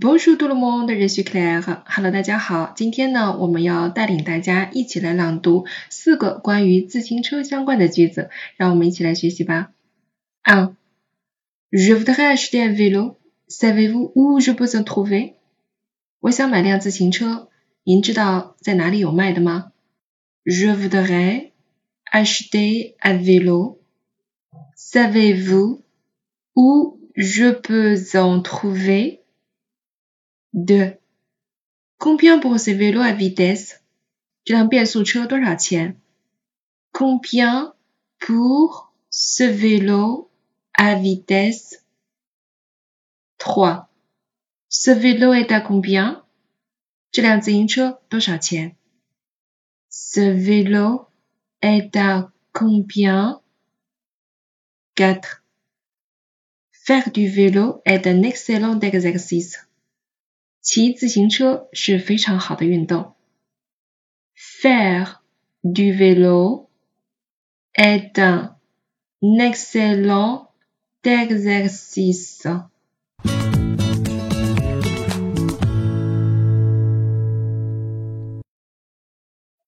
Bonjour tout le monde, je suis Claire. Hello，大家好。今天呢，我们要带领大家一起来朗读四个关于自行车相关的句子，让我们一起来学习吧。1. Je voudrais acheter un vélo. Savez-vous où je peux en trouver? 我想买辆自行车，您知道在哪里有卖的吗？Je voudrais acheter un vélo. Savez-vous où je peux en trouver? 2. Combien pour ce vélo à vitesse? 这辆变速车多少钱？Combien pour ce vélo à vitesse? 3. Ce vélo est à combien? 这辆自行车多少钱？Ce vélo est à combien? 4. Faire du vélo est un excellent exercice. 骑自行车是非常好的运动。Faire du vélo est un excellent exercice.